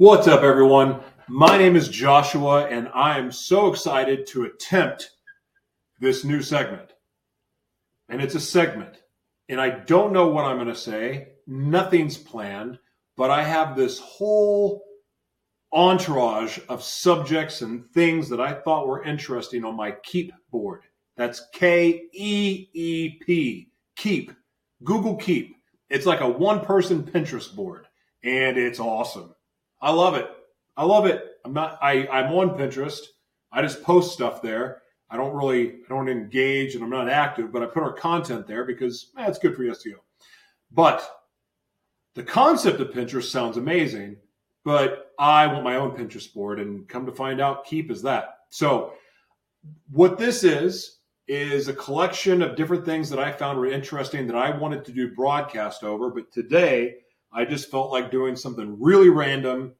What's up, everyone? My name is Joshua, and I am so excited to attempt this new segment. And it's a segment, and I don't know what I'm going to say. Nothing's planned, but I have this whole entourage of subjects and things that I thought were interesting on my Keep board. That's K E E P. Keep. Google Keep. It's like a one person Pinterest board, and it's awesome. I love it. I love it. I'm not. I I'm on Pinterest. I just post stuff there. I don't really. I don't engage, and I'm not active. But I put our content there because eh, it's good for SEO. But the concept of Pinterest sounds amazing. But I want my own Pinterest board, and come to find out, Keep is that. So what this is is a collection of different things that I found were interesting that I wanted to do broadcast over. But today, I just felt like doing something really random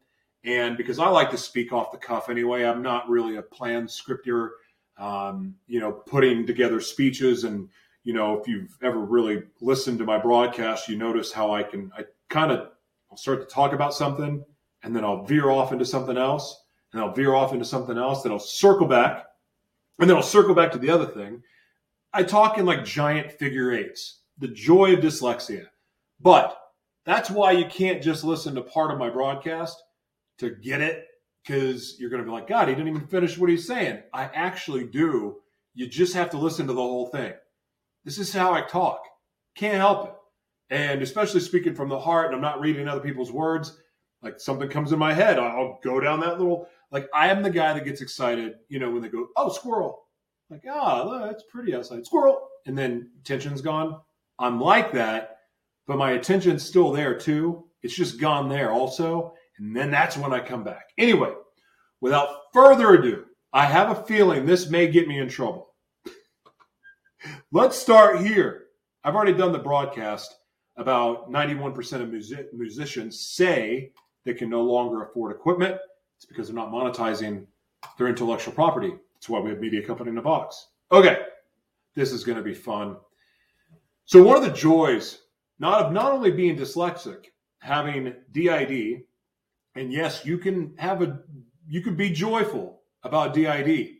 and because I like to speak off the cuff anyway, I'm not really a planned scripter, um, you know, putting together speeches. And, you know, if you've ever really listened to my broadcast, you notice how I can, I kind of I'll start to talk about something and then I'll veer off into something else and I'll veer off into something else. Then I'll circle back and then I'll circle back to the other thing. I talk in like giant figure eights, the joy of dyslexia. But that's why you can't just listen to part of my broadcast to get it because you're going to be like, God, he didn't even finish what he's saying. I actually do. You just have to listen to the whole thing. This is how I talk. Can't help it. And especially speaking from the heart, and I'm not reading other people's words. Like something comes in my head, I'll go down that little. Like I am the guy that gets excited, you know, when they go, "Oh, squirrel!" Like, ah, oh, that's pretty outside, squirrel, and then tension's gone. I'm like that, but my attention's still there too. It's just gone there also. And then that's when I come back. Anyway, without further ado, I have a feeling this may get me in trouble. Let's start here. I've already done the broadcast. About 91% of music- musicians say they can no longer afford equipment. It's because they're not monetizing their intellectual property. That's why we have Media Company in a Box. Okay, this is going to be fun. So, one of the joys not of not only being dyslexic, having DID, and yes, you can have a you can be joyful about DID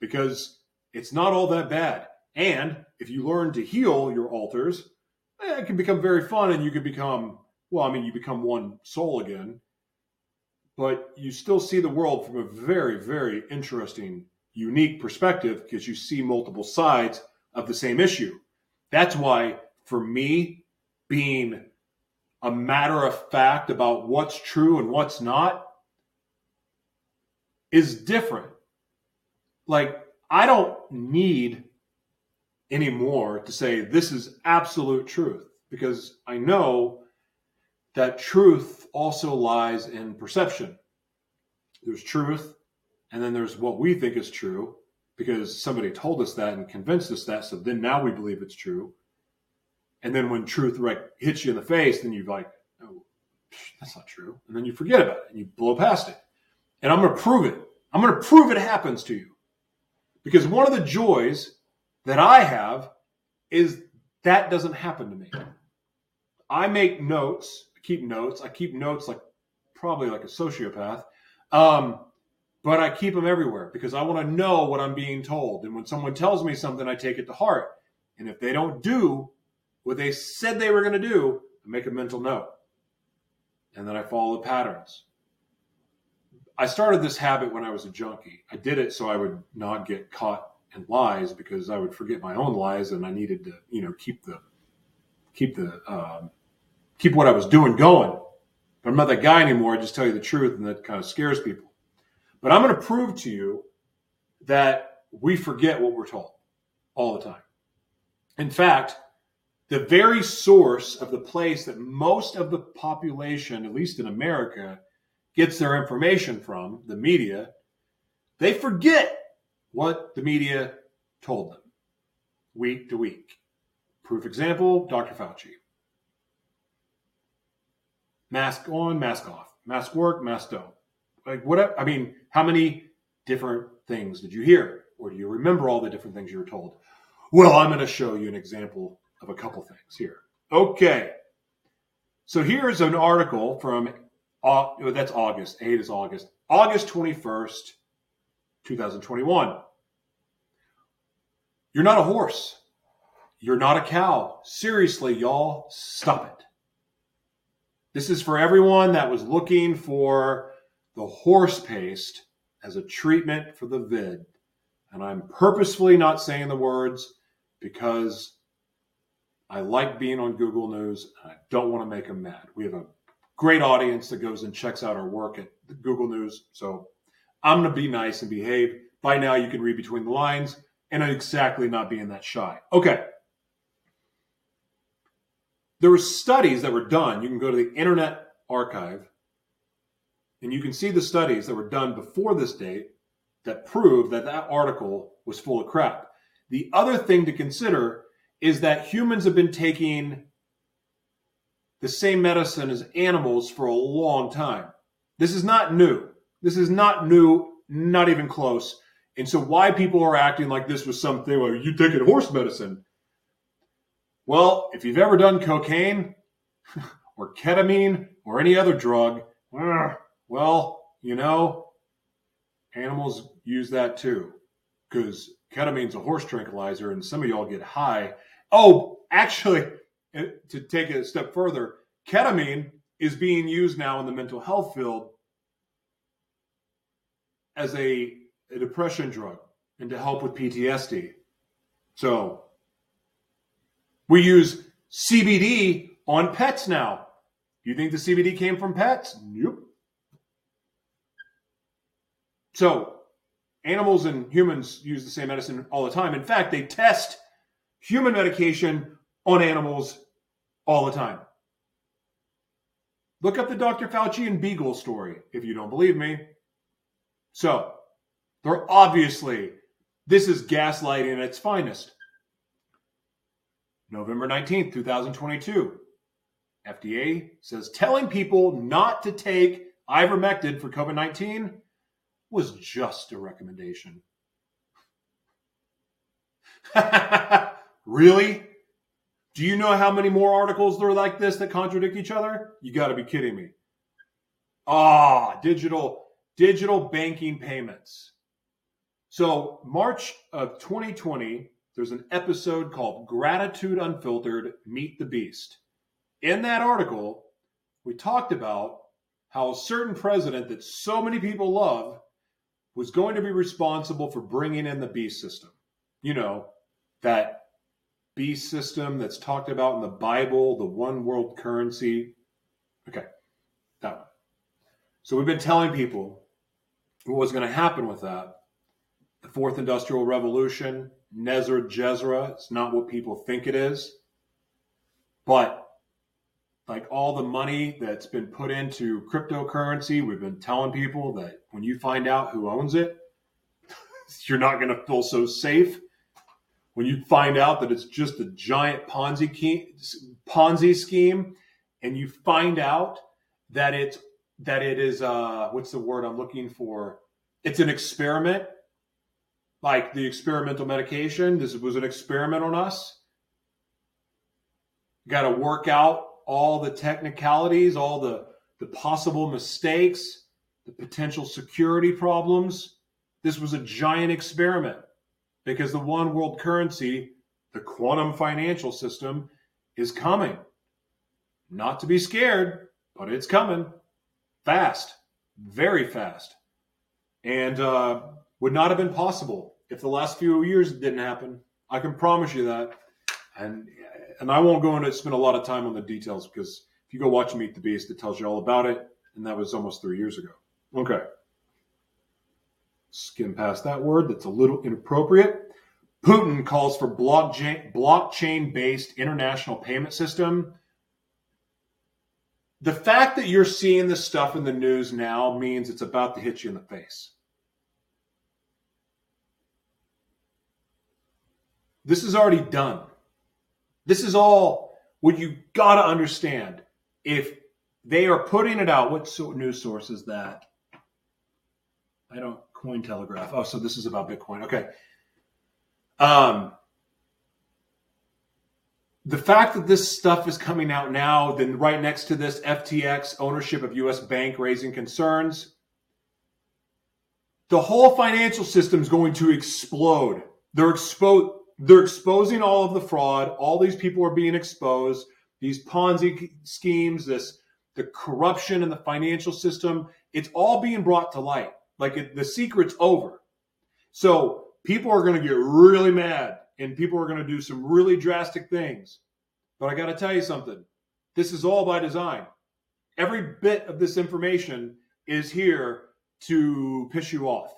because it's not all that bad. And if you learn to heal your alters, eh, it can become very fun and you can become well, I mean, you become one soul again, but you still see the world from a very, very interesting, unique perspective because you see multiple sides of the same issue. That's why, for me, being a matter of fact about what's true and what's not is different. Like, I don't need anymore to say this is absolute truth because I know that truth also lies in perception. There's truth, and then there's what we think is true because somebody told us that and convinced us that. So then now we believe it's true. And then when truth like hits you in the face, then you're like, oh, that's not true. And then you forget about it and you blow past it. And I'm going to prove it. I'm going to prove it happens to you. Because one of the joys that I have is that doesn't happen to me. I make notes, I keep notes. I keep notes like probably like a sociopath. Um, but I keep them everywhere because I want to know what I'm being told. And when someone tells me something, I take it to heart. And if they don't do what they said they were going to do, I make a mental note. And then I follow the patterns. I started this habit when I was a junkie. I did it so I would not get caught in lies because I would forget my own lies and I needed to, you know, keep the keep the um, keep what I was doing going. But I'm not that guy anymore. I just tell you the truth, and that kind of scares people. But I'm going to prove to you that we forget what we're told all the time. In fact, the very source of the place that most of the population, at least in America, gets their information from, the media, they forget what the media told them week to week. Proof example Dr. Fauci. Mask on, mask off. Mask work, mask don't. Like, what? I mean, how many different things did you hear? Or do you remember all the different things you were told? Well, I'm going to show you an example of a couple things here. Okay. So here's an article from Uh, that's August. 8 is August. August 21st, 2021. You're not a horse. You're not a cow. Seriously, y'all, stop it. This is for everyone that was looking for the horse paste as a treatment for the vid. And I'm purposefully not saying the words because I like being on Google News and I don't want to make them mad. We have a great audience that goes and checks out our work at Google News. So I'm going to be nice and behave. By now, you can read between the lines and exactly not being that shy. Okay. There were studies that were done. You can go to the Internet Archive and you can see the studies that were done before this date that prove that that article was full of crap. The other thing to consider is that humans have been taking the same medicine as animals for a long time. This is not new. This is not new, not even close. And so, why people are acting like this was something, well, you taking horse medicine. Well, if you've ever done cocaine or ketamine or any other drug, well, you know, animals use that too. Because ketamine's a horse tranquilizer, and some of y'all get high. Oh, actually, eh, to take it a step further, ketamine is being used now in the mental health field as a, a depression drug and to help with PTSD. So we use CBD on pets now. You think the CBD came from pets? Nope. So animals and humans use the same medicine all the time. In fact, they test human medication on animals all the time. Look up the Dr. Fauci and Beagle story if you don't believe me. So, they're obviously, this is gaslighting at its finest. November 19th, 2022. FDA says telling people not to take ivermectin for COVID 19 was just a recommendation. really? Do you know how many more articles there are like this that contradict each other? You got to be kidding me. Ah, digital digital banking payments. So, March of 2020, there's an episode called Gratitude Unfiltered Meet the Beast. In that article, we talked about how a certain president that so many people love was going to be responsible for bringing in the beast system. You know, that beast system that's talked about in the Bible, the one world currency. Okay, that one. So we've been telling people what was going to happen with that. The fourth industrial revolution, NESARA GESARA, it's not what people think it is. But like all the money that's been put into cryptocurrency, we've been telling people that when you find out who owns it, you're not going to feel so safe. When you find out that it's just a giant Ponzi key, Ponzi scheme, and you find out that it's that it is uh, what's the word I'm looking for? It's an experiment, like the experimental medication. This was an experiment on us. Got to work out all the technicalities, all the, the possible mistakes, the potential security problems. This was a giant experiment because the one world currency, the quantum financial system, is coming. Not to be scared, but it's coming fast, very fast. And uh, would not have been possible if the last few years didn't happen. I can promise you that. And and I won't go into spend a lot of time on the details because if you go watch Meet the Beast, it tells you all about it, and that was almost three years ago. Okay. Skim past that word. That's a little inappropriate. Putin calls for blockchain blockchain based international payment system. The fact that you're seeing this stuff in the news now means it's about to hit you in the face. This is already done. This is all what you got to understand. If they are putting it out, what news source is that? I don't Cointelegraph. Oh, so this is about Bitcoin. Okay. Um, the fact that this stuff is coming out now, then right next to this, FTX ownership of US Bank raising concerns, the whole financial system is going to explode. They're exposed. They're exposing all of the fraud. All these people are being exposed. These Ponzi schemes, this the corruption in the financial system, it's all being brought to light. Like it, the secret's over. So people are going to get really mad and people are going to do some really drastic things. But I got to tell you something. This is all by design. Every bit of this information is here to piss you off.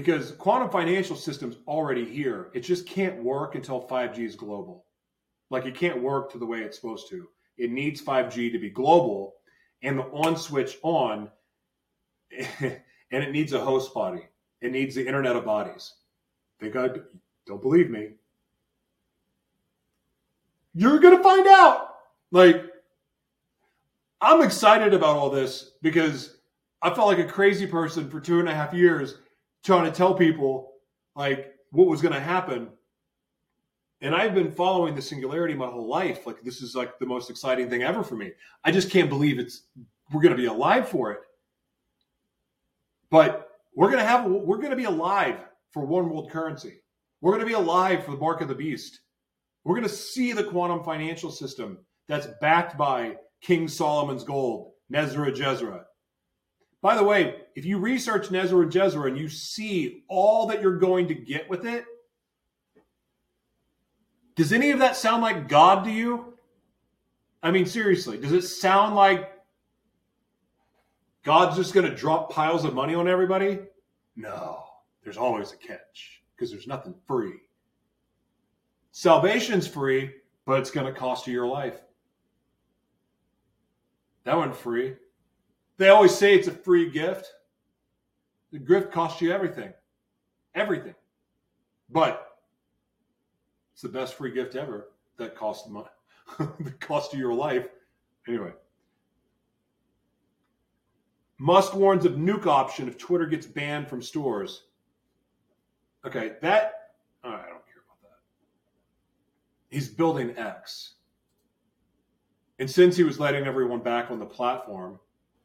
Because quantum financial system's already here. It just can't work until 5G is global. Like it can't work to the way it's supposed to. It needs 5G to be global and the on switch on and it needs a host body. It needs the internet of bodies. Think I don't believe me. You're gonna find out. Like, I'm excited about all this because I felt like a crazy person for two and a half years trying to tell people like what was gonna happen. And I've been following the singularity my whole life. Like this is like the most exciting thing ever for me. I just can't believe it's we're gonna be alive for it. But we're gonna have we're gonna be alive for one world currency. We're gonna be alive for the mark of the beast. We're gonna see the quantum financial system that's backed by King Solomon's gold, NESARA GESARA. By the way, if you research NESARA GESARA and you see all that you're going to get with it, does any of that sound like God to you? I mean, seriously, does it sound like God's just going to drop piles of money on everybody? No, there's always a catch because there's nothing free. Salvation's free, but it's going to cost you your life. That wasn't free. They always say it's a free gift. The gift costs you everything. Everything. But it's the best free gift ever that costs money, that cost of your life. Anyway. Musk warns of nuke option if Twitter gets banned from stores. Okay, that I don't care about that. He's building X. And since he was letting everyone back on the platform,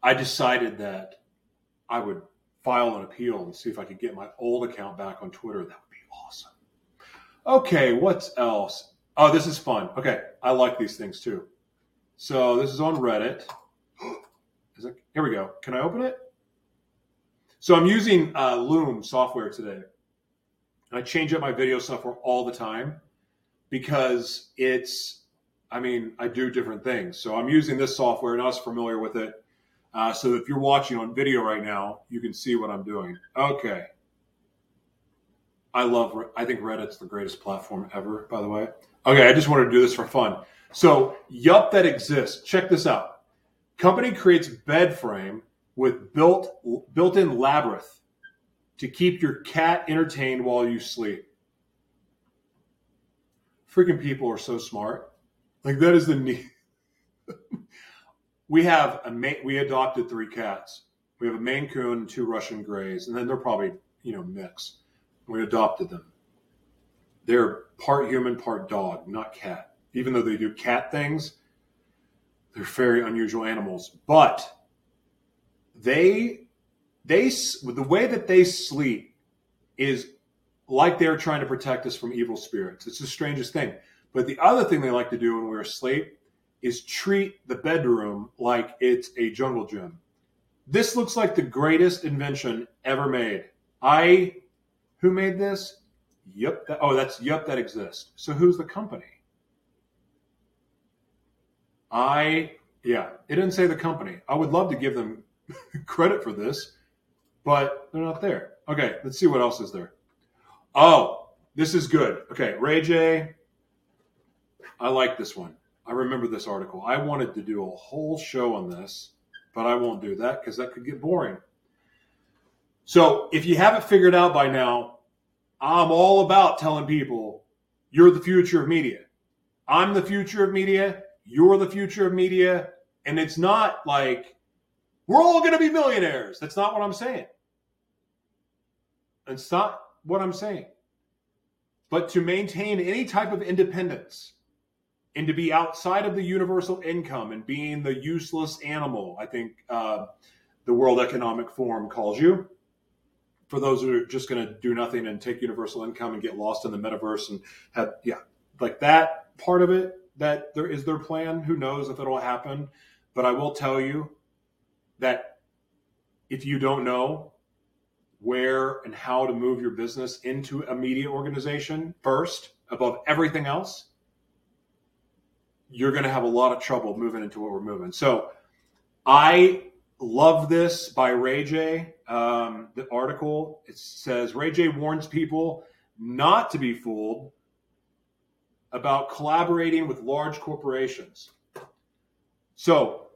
I decided that I would file an appeal and see if I could get my old account back on Twitter. That would be awesome. Okay, what's else? Oh, this is fun. Okay, I like these things too. So this is on Reddit. Is it, here we go. Can I open it? So I'm using uh, Loom software today. I change up my video software all the time because it's, I mean, I do different things. So I'm using this software and I familiar with it. Uh, so if you're watching on video right now, you can see what I'm doing. Okay. I love, I think Reddit's the greatest platform ever, by the way. Okay, I just wanted to do this for fun. So, Yup that exists. Check this out. Company creates bed frame with built built-in labyrinth to keep your cat entertained while you sleep. Freaking people are so smart. Like that is the need. we have a we adopted three cats. We have a Maine Coon two Russian Greys, and then they're probably you know mix. We adopted them. They're part human, part dog, not cat. Even though they do cat things, they're very unusual animals, but they they the way that they sleep is like they're trying to protect us from evil spirits. It's the strangest thing. But the other thing they like to do when we're asleep is treat the bedroom like it's a jungle gym. This looks like the greatest invention ever made. I, who made this? Yep. That, oh, that's yep. That exists. So who's the company? I, yeah, it didn't say the company. I would love to give them credit for this, but they're not there. Okay, let's see what else is there. Oh, this is good. Okay, Ray J. I like this one. I remember this article. I wanted to do a whole show on this, but I won't do that because that could get boring. So, if you haven't figured out by now, I'm all about telling people you're the future of media. I'm the future of media you're the future of media. And it's not like we're all going to be millionaires. That's not what I'm saying. It's not what I'm saying. but to maintain any type of independence and to be outside of the universal income and being the useless animal, I think uh, the World Economic Forum calls you. For those who are just going to do nothing and take universal income and get lost in the metaverse and have, yeah, like that part of it, that there is their plan. Who knows if it'll happen? But I will tell you that if you don't know where and how to move your business into a media organization first above everything else, you're going to have a lot of trouble moving into what we're moving. So I love this by Ray J. Um, the article it says Ray J warns people not to be fooled about collaborating with large corporations. So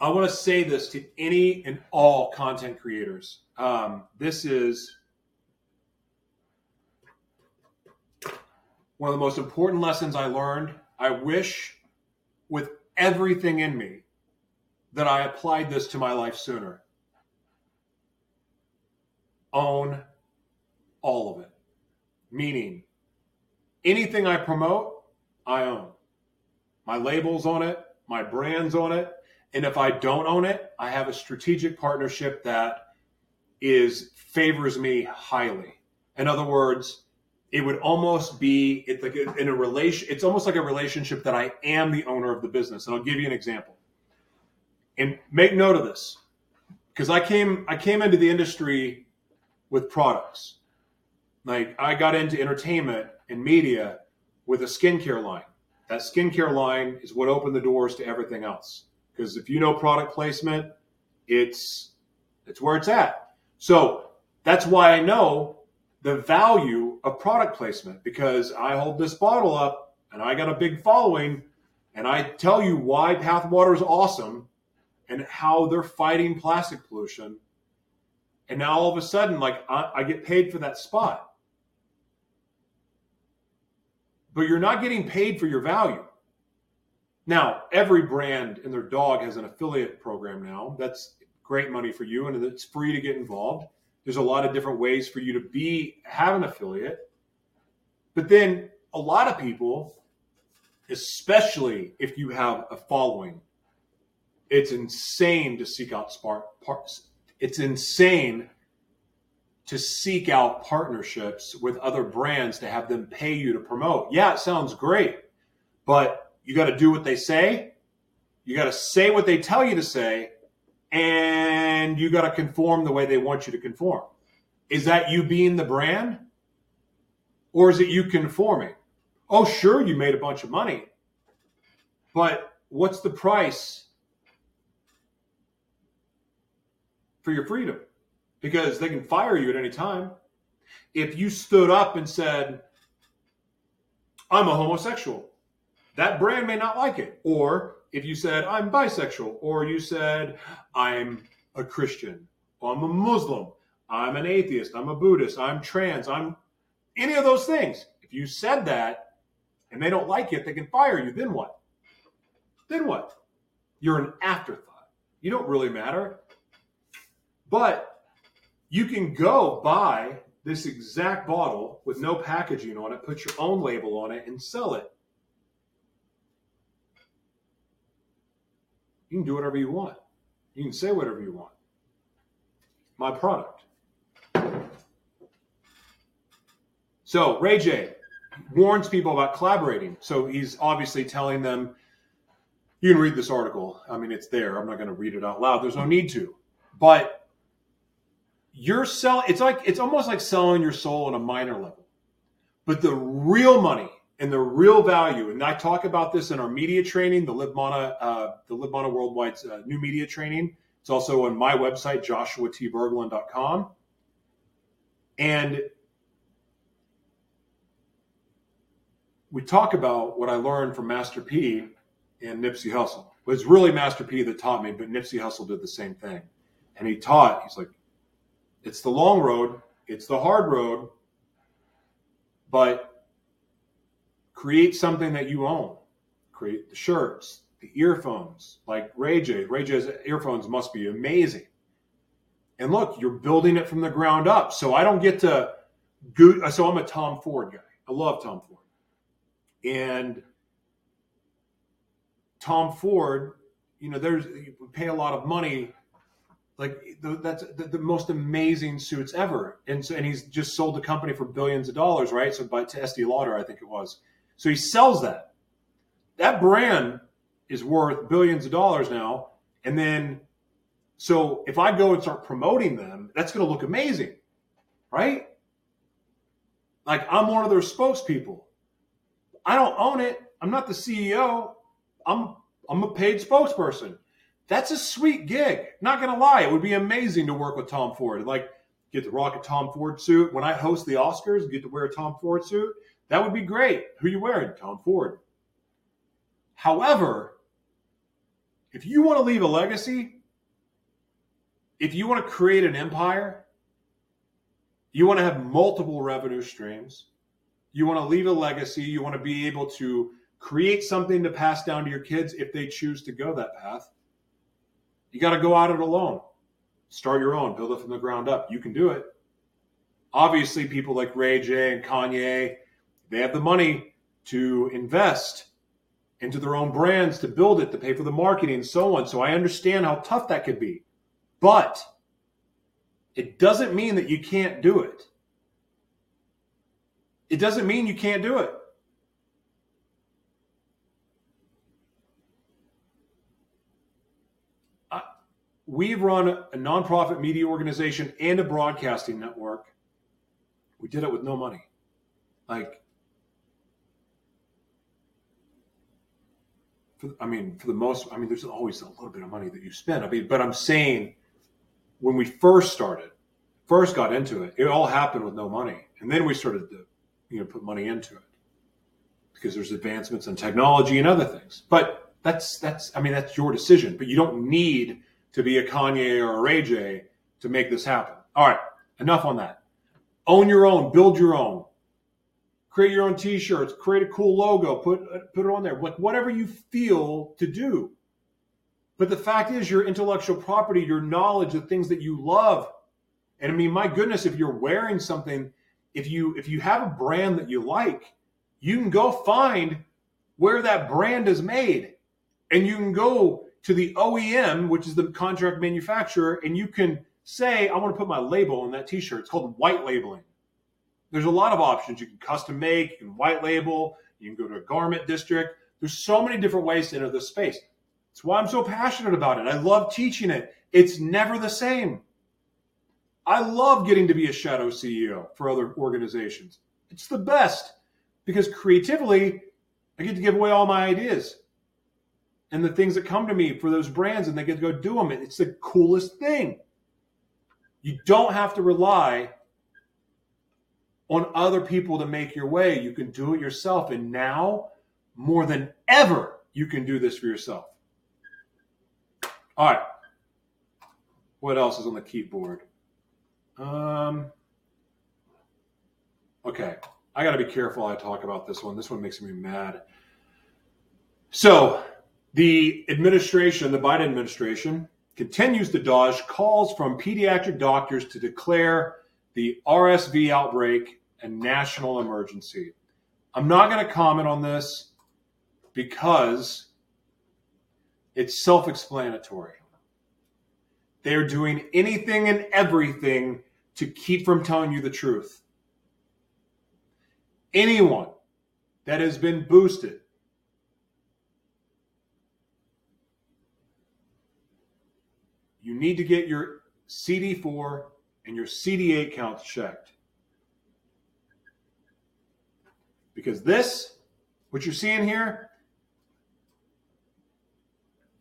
I want to say this to any and all content creators. Um, this is one of the most important lessons I learned. I wish with everything in me that I applied this to my life sooner. Own all of it. Meaning, anything I promote, I own. My label's on it, my brand's on it. And if I don't own it, I have a strategic partnership that is favors me highly. In other words, it would almost be it's like in a relation it's almost like a relationship that I am the owner of the business. And I'll give you an example and make note of this because I came I came into the industry with products. Like I got into entertainment and media with a skincare line. That skincare line is what opened the doors to everything else. Because if you know product placement, it's it's where it's at. So that's why I know the value of product placement because I hold this bottle up and I got a big following and I tell you why Pathwater is awesome and how they're fighting plastic pollution. And now all of a sudden, like I, I get paid for that spot. But you're not getting paid for your value. Now, every brand and their dog has an affiliate program now. That's great money for you, and it's free to get involved. There's a lot of different ways for you to be have an affiliate. But then a lot of people, especially if you have a following, it's insane to seek out spark parts. It's insane to seek out partnerships with other brands to have them pay you to promote. Yeah, it sounds great, but you got to do what they say. You got to say what they tell you to say, and you got to conform the way they want you to conform. Is that you being the brand? Or is it you conforming? Oh, sure, you made a bunch of money, but what's the price for your freedom because they can fire you at any time. If you stood up and said, I'm a homosexual, that brand may not like it. Or if you said, I'm bisexual, or you said, I'm a Christian, or I'm a Muslim, I'm an atheist, I'm a Buddhist, I'm trans, I'm any of those things. If you said that and they don't like it, they can fire you. Then what? Then what? You're an afterthought. You don't really matter. But you can go buy this exact bottle with no packaging on it, put your own label on it, and sell it. You can do whatever you want. You can say whatever you want. My product. So Ray J warns people about collaborating. So he's obviously telling them, you can read this article. I mean, it's there. I'm not going to read it out loud. There's no need to. But you're selling it's like it's almost like selling your soul on a minor level but the real money and the real value and i talk about this in our media training the libmana uh, the libmana worldwide uh, new media training. It's also on my website joshuatberglan.com and we talk about what i learned from master p and nipsey hussle. It was really master p that taught me but nipsey hussle did the same thing. And he taught he's like it's the long road, it's the hard road, but create something that you own. Create the shirts, the earphones, like Ray J. Ray J's earphones must be amazing. And look, you're building it from the ground up. So I don't get to go. So I'm a Tom Ford guy. I love Tom Ford. And Tom Ford, you know, there's you pay a lot of money, like that's the, the, most amazing suits ever, and so and he's just sold the company for billions of dollars, right? So by to Estee Lauder, I think it was. So he sells that. That brand is worth billions of dollars now, and then so if I go and start promoting them, that's going to look amazing, right? Like I'm one of their spokespeople. I don't own it. I'm not the CEO. I'm I'm a paid spokesperson. That's a sweet gig. Not gonna lie, it would be amazing to work with Tom Ford. Like get to rock a Tom Ford suit. When I host the Oscars, get to wear a Tom Ford suit. That would be great. Who you wearing? Tom Ford. However, if you want to leave a legacy, if you want to create an empire, you want to have multiple revenue streams, you want to leave a legacy, you want to be able to create something to pass down to your kids if they choose to go that path. You got to go out it alone. Start your own, build it from the ground up. You can do it. Obviously, people like Ray J and Kanye, they have the money to invest into their own brands, to build it, to pay for the marketing, and so on. So I understand how tough that could be. But it doesn't mean that you can't do it. It doesn't mean you can't do it. we've run a nonprofit media organization and a broadcasting network. We did it with no money. Like, for, I mean, for the most, I mean, there's always a little bit of money that you spend. I mean, but I'm saying when we first started, first got into it, it all happened with no money. And then we started to, you know, put money into it because there's advancements in technology and other things. But that's, that's, I mean, that's your decision, but you don't need to be a Kanye or a Ray to make this happen. All right, enough on that. Own your own, build your own. Create your own t-shirts, create a cool logo, put put it on there. Like whatever you feel to do. But the fact is your intellectual property, your knowledge, the things that you love. And I mean, my goodness, if you're wearing something, if you if you have a brand that you like, you can go find where that brand is made. And you can go to the OEM, which is the contract manufacturer, and you can say, I want to put my label on that t-shirt. It's called white labeling. There's a lot of options. You can custom make, you can white label, you can go to a garment district. There's so many different ways to enter this space. That's why I'm so passionate about it. I love teaching it. It's never the same. I love getting to be a shadow CEO for other organizations. It's the best because creatively, I get to give away all my ideas and the things that come to me for those brands and they get to go do them. It's the coolest thing. You don't have to rely on other people to make your way. You can do it yourself. And now, more than ever, you can do this for yourself. All right. What else is on the keyboard? Um, okay. I got to be careful I talk about this one. This one makes me mad. So, the administration, the Biden administration, continues to dodge calls from pediatric doctors to declare the RSV outbreak a national emergency. I'm not going to comment on this because it's self explanatory. They're doing anything and everything to keep from telling you the truth. Anyone that has been boosted you need to get your CD4 and your CD8 counts checked. Because this, what you're seeing here,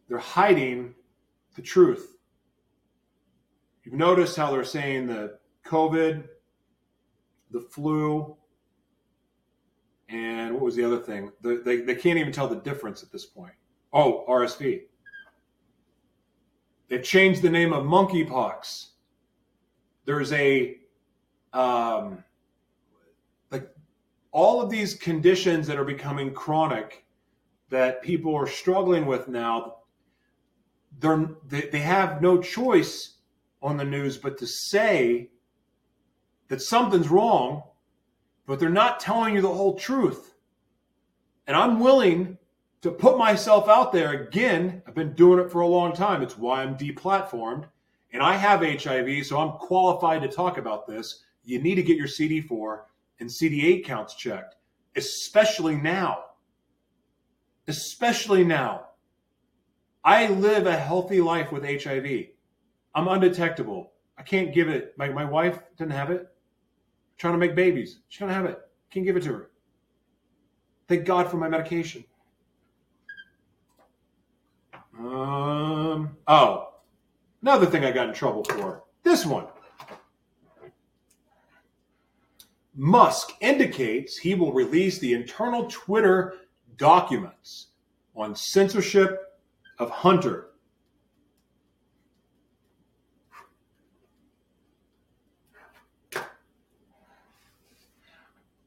they're hiding the truth. You've noticed how they're saying the COVID, the flu, and what was the other thing? The, they, they can't even tell the difference at this point. Oh, RSV. They've changed the name of monkeypox. There's a um, all of these conditions that are becoming chronic that people are struggling with now. They're, they, they have no choice on the news but to say that something's wrong but they're not telling you the whole truth. And I'm willing to put myself out there again. I've been doing it for a long time. It's why I'm deplatformed. And I have HIV, so I'm qualified to talk about this. You need to get your CD4 and CD8 counts checked, especially now. Especially now. I live a healthy life with HIV. I'm undetectable. I can't give it. My, my wife didn't have it. I'm trying to make babies. She don't have it. Can't give it to her. Thank God for my medication. Um. Oh, another thing I got in trouble for. This one. Musk indicates he will release the internal Twitter documents on censorship of Hunter.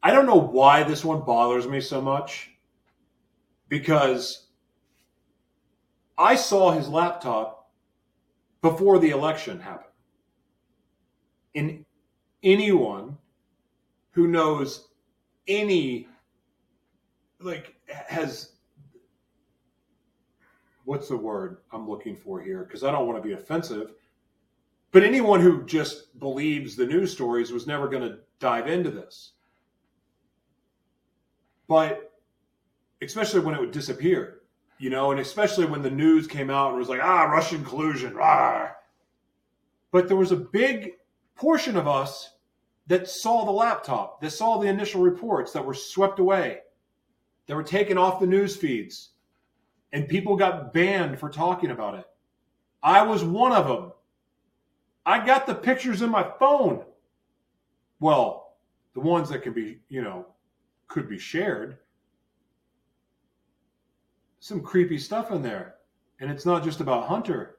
I don't know why this one bothers me so much because I saw his laptop before the election happened. And anyone who knows any, like, has, what's the word I'm looking for here? Because I don't want to be offensive. But anyone who just believes the news stories was never going to dive into this. But especially when it would disappear you know, and especially when the news came out and was like, ah, Russian collusion, rah. But there was a big portion of us that saw the laptop, that saw the initial reports that were swept away, that were taken off the news feeds, and people got banned for talking about it. I was one of them. I got the pictures in my phone. Well, the ones that can be, you know, could be shared some creepy stuff in there. And it's not just about Hunter.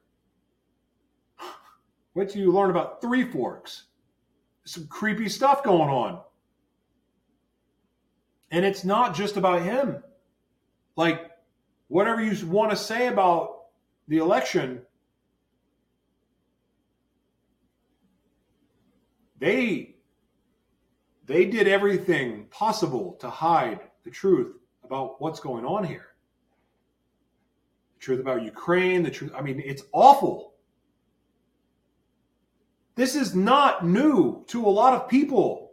Wait till you learn about Three Forks. Some creepy stuff going on. And it's not just about him. Like, whatever you want to say about the election, they they did everything possible to hide the truth about what's going on here The truth about Ukraine, the truth. I mean, it's awful. This is not new to a lot of people.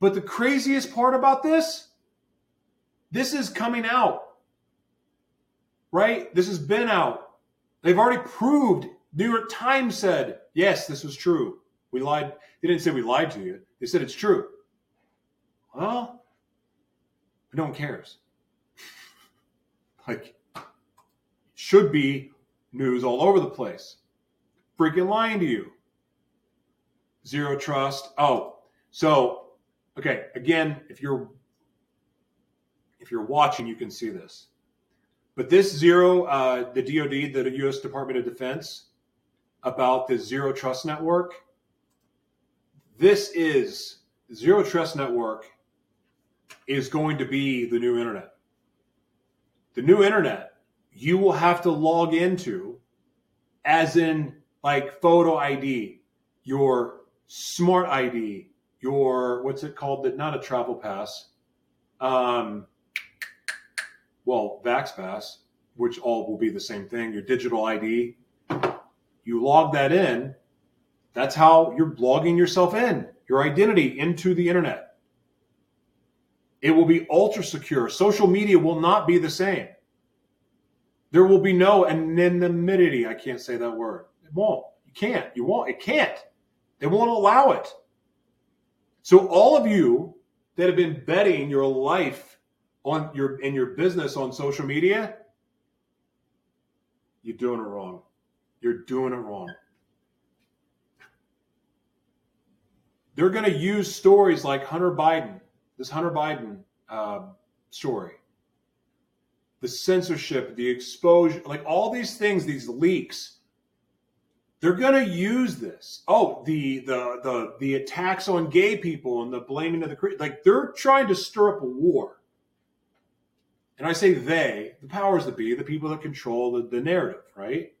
But the craziest part about this, this is coming out. Right? This has been out. They've already proved. New York Times said, yes, this was true. We lied. They didn't say we lied to you. They said it's true. Well, no one cares. like, should be news all over the place. Freaking lying to you. Zero trust. Oh, so okay. Again, if you're if you're watching, you can see this. But this zero, uh, the DoD, the U.S. Department of Defense, about the zero trust network. This is zero trust network is going to be the new internet. The new internet you will have to log into, as in like photo ID, your smart ID, your what's it called? That not a travel pass. Um, well, Vax Pass, which all will be the same thing. Your digital ID. You log that in. That's how you're logging yourself in, your identity into the internet. It will be ultra secure. Social media will not be the same. There will be no anonymity. I can't say that word. It won't. You can't. You won't. It can't. They won't allow it. So all of you that have been betting your life on your in your business on social media, you're doing it wrong. You're doing it wrong. They're going to use stories like Hunter Biden, this Hunter Biden uh, story, the censorship, the exposure, like all these things, these leaks. They're going to use this. Oh, the the the the attacks on gay people and the blaming of the like they're trying to stir up a war. And I say they, the powers that be, the people that control the, the narrative, right?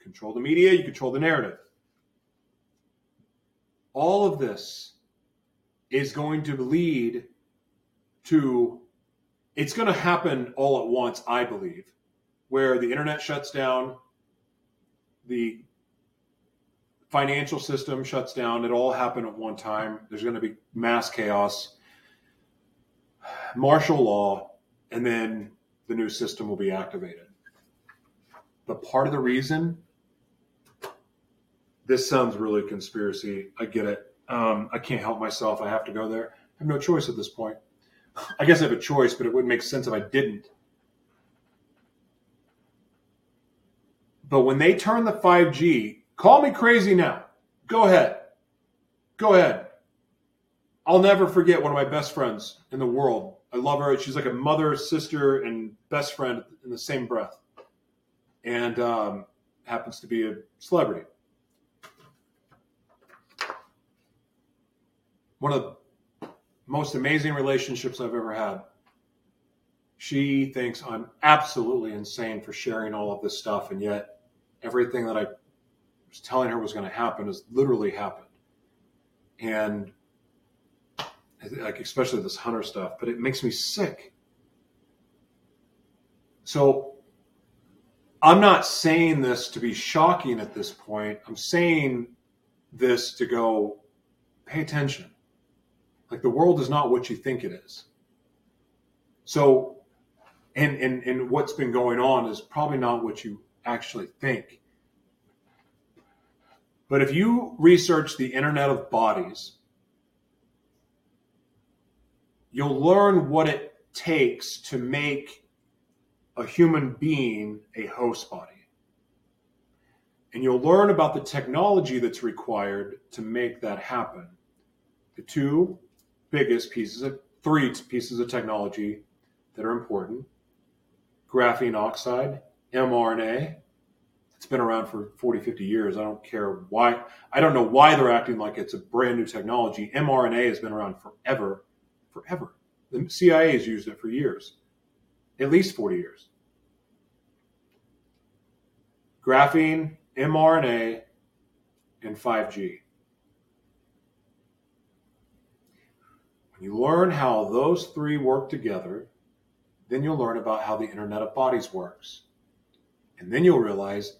Control the media, you control the narrative. All of this is going to lead to it's going to happen all at once, I believe, where the internet shuts down, the financial system shuts down. It all happened at one time. There's going to be mass chaos, martial law, and then the new system will be activated. But part of the reason this sounds really conspiracy. I get it. Um, I can't help myself. I have to go there. I have no choice at this point. I guess I have a choice, but it wouldn't make sense if I didn't. But when they turn the 5G, call me crazy now. Go ahead. Go ahead. I'll never forget one of my best friends in the world. I love her. She's like a mother, sister, and best friend in the same breath. And um, happens to be a celebrity. One of the most amazing relationships I've ever had. She thinks I'm absolutely insane for sharing all of this stuff, and yet everything that I was telling her was going to happen has literally happened. And like especially this hunter stuff, but it makes me sick. So I'm not saying this to be shocking at this point. I'm saying this to go pay attention. Like the world is not what you think it is. So and and and what's been going on is probably not what you actually think. But if you research the internet of bodies, you'll learn what it takes to make a human being a host body. And you'll learn about the technology that's required to make that happen. The two biggest pieces of three pieces of technology that are important graphene oxide, mRNA. It's been around for 40, 50 years. I don't care why. I don't know why they're acting like it's a brand new technology. mRNA has been around forever forever. The CIA has used it for years, at least 40 years. Graphene, mRNA, and 5G. When you learn how those three work together, then you'll learn about how the Internet of Bodies works. And then you'll realize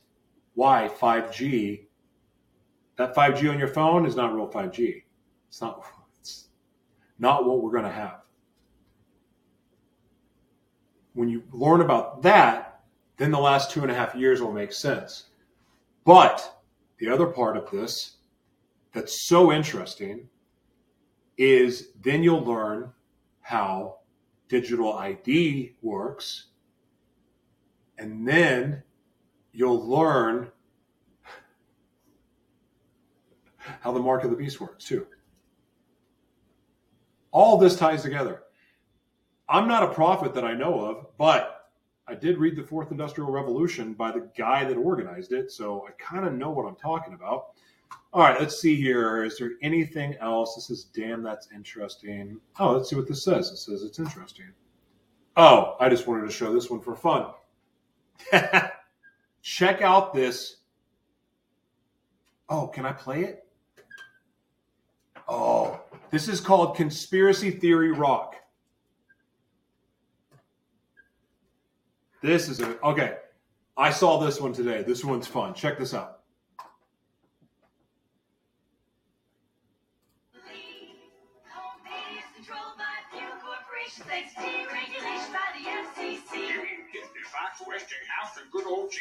why 5G, that 5G on your phone is not real 5G. It's not It's not what we're going to have. When you learn about that, then the last two and a half years will make sense. But the other part of this that's so interesting is then you'll learn how digital ID works. And then you'll learn how the mark of the beast works too all this ties together. I'm not a prophet that I know of, but I did read the Fourth Industrial Revolution by the guy that organized it, so I kind of know what I'm talking about. All right, let's see here. Is there anything else? This is damn, that's interesting. Oh, let's see what this says. It says it's interesting. Oh, I just wanted to show this one for fun. Check out this. Oh, can I play it? Oh, this is called Conspiracy Theory Rock. This is a okay. I saw this one today. This one's fun. Check this out. Westinghouse and good old GE.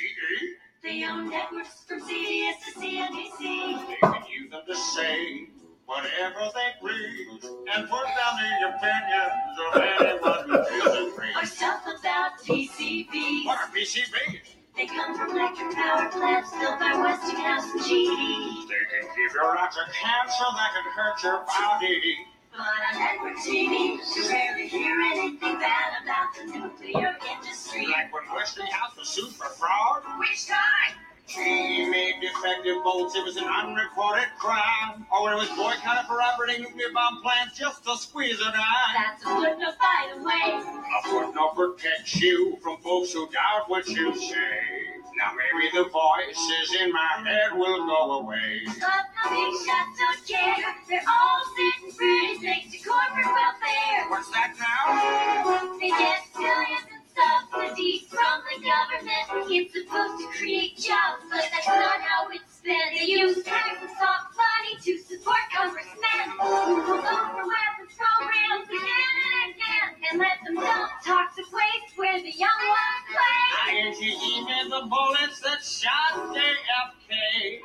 They own networks from CBS to CNBC. They can use them to say whatever they please and put down the opinions of anyone who disagrees. Or stuff about PCBs. What are PCBs? They come from electric power plants built by Westinghouse and GE. They can give your lots of cancer that can hurt your body. But on network TV, you rarely hear anything bad about the nuclear industry. Like when Westinghouse was sued for fraud? Which time? He made defective bolts. It was an unreported crime. Oh, or when it was boycotted for operating nuclear bomb plants just to squeeze a dime. That's a footnote, by the way. A footnote protects you from folks who doubt what you say. Now maybe the voices in my head will go away. But the big shots don't care. They're all sitting pretty thanks to corporate welfare. What's that now? They get billions in subsidies from the government. It's supposed to create jobs, but that's not how it's spent. They use tax and soft money to support congressmen who will for weapons programs again and again and let them dump toxic waste where the young ones play. INTE made the bullets that shot JFK.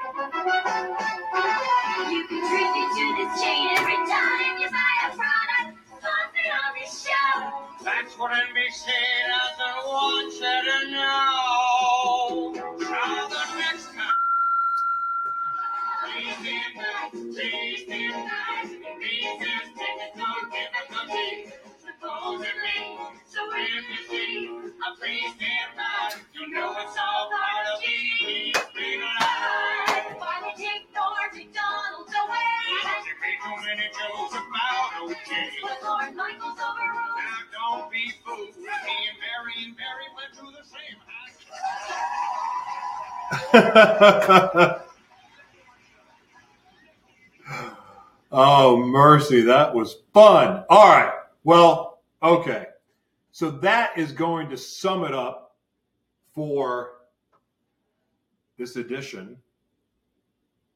You contribute to this chain every time you buy a product sponsored on this show. That's what NBC doesn't want you to know. Now the next time. Please be nice, please be nice. These is technical. Supposedly, so if you see a please be nice, you know it's all part of being legalized. Why would you ignore McDonald's away? You made too many jokes about OJ. But Lorne Michaels overruled. Now don't be fooled. Me and Barry Barry went through the same high. oh, mercy. That was fun. All right. Well, okay. So that is going to sum it up for this edition.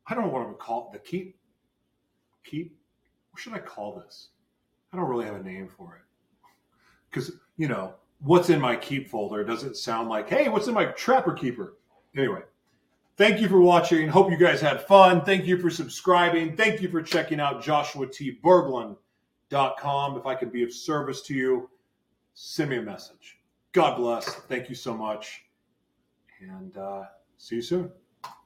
I don't know what I'm going to call it. The keep. Keep. What should I call this? I don't really have a name for it. Because, you know, what's in my keep folder doesn't sound like, hey, what's in my trapper keeper? Anyway, thank you for watching. Hope you guys had fun. Thank you for subscribing. Thank you for checking out joshuatberglan.com. If I can be of service to you, send me a message. God bless. Thank you so much. And uh, see you soon.